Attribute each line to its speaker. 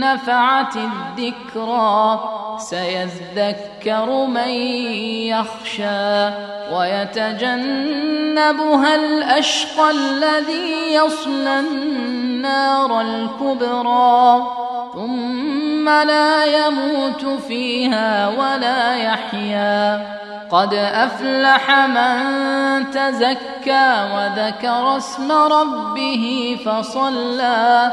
Speaker 1: نفعت الذكرى سيذكر من يخشى ويتجنبها الأشقى الذي يصلى النار الكبرى. ثم لا يموت فيها ولا يحيا. قد أفلح من تزكى وذكر اسم ربه فصلى.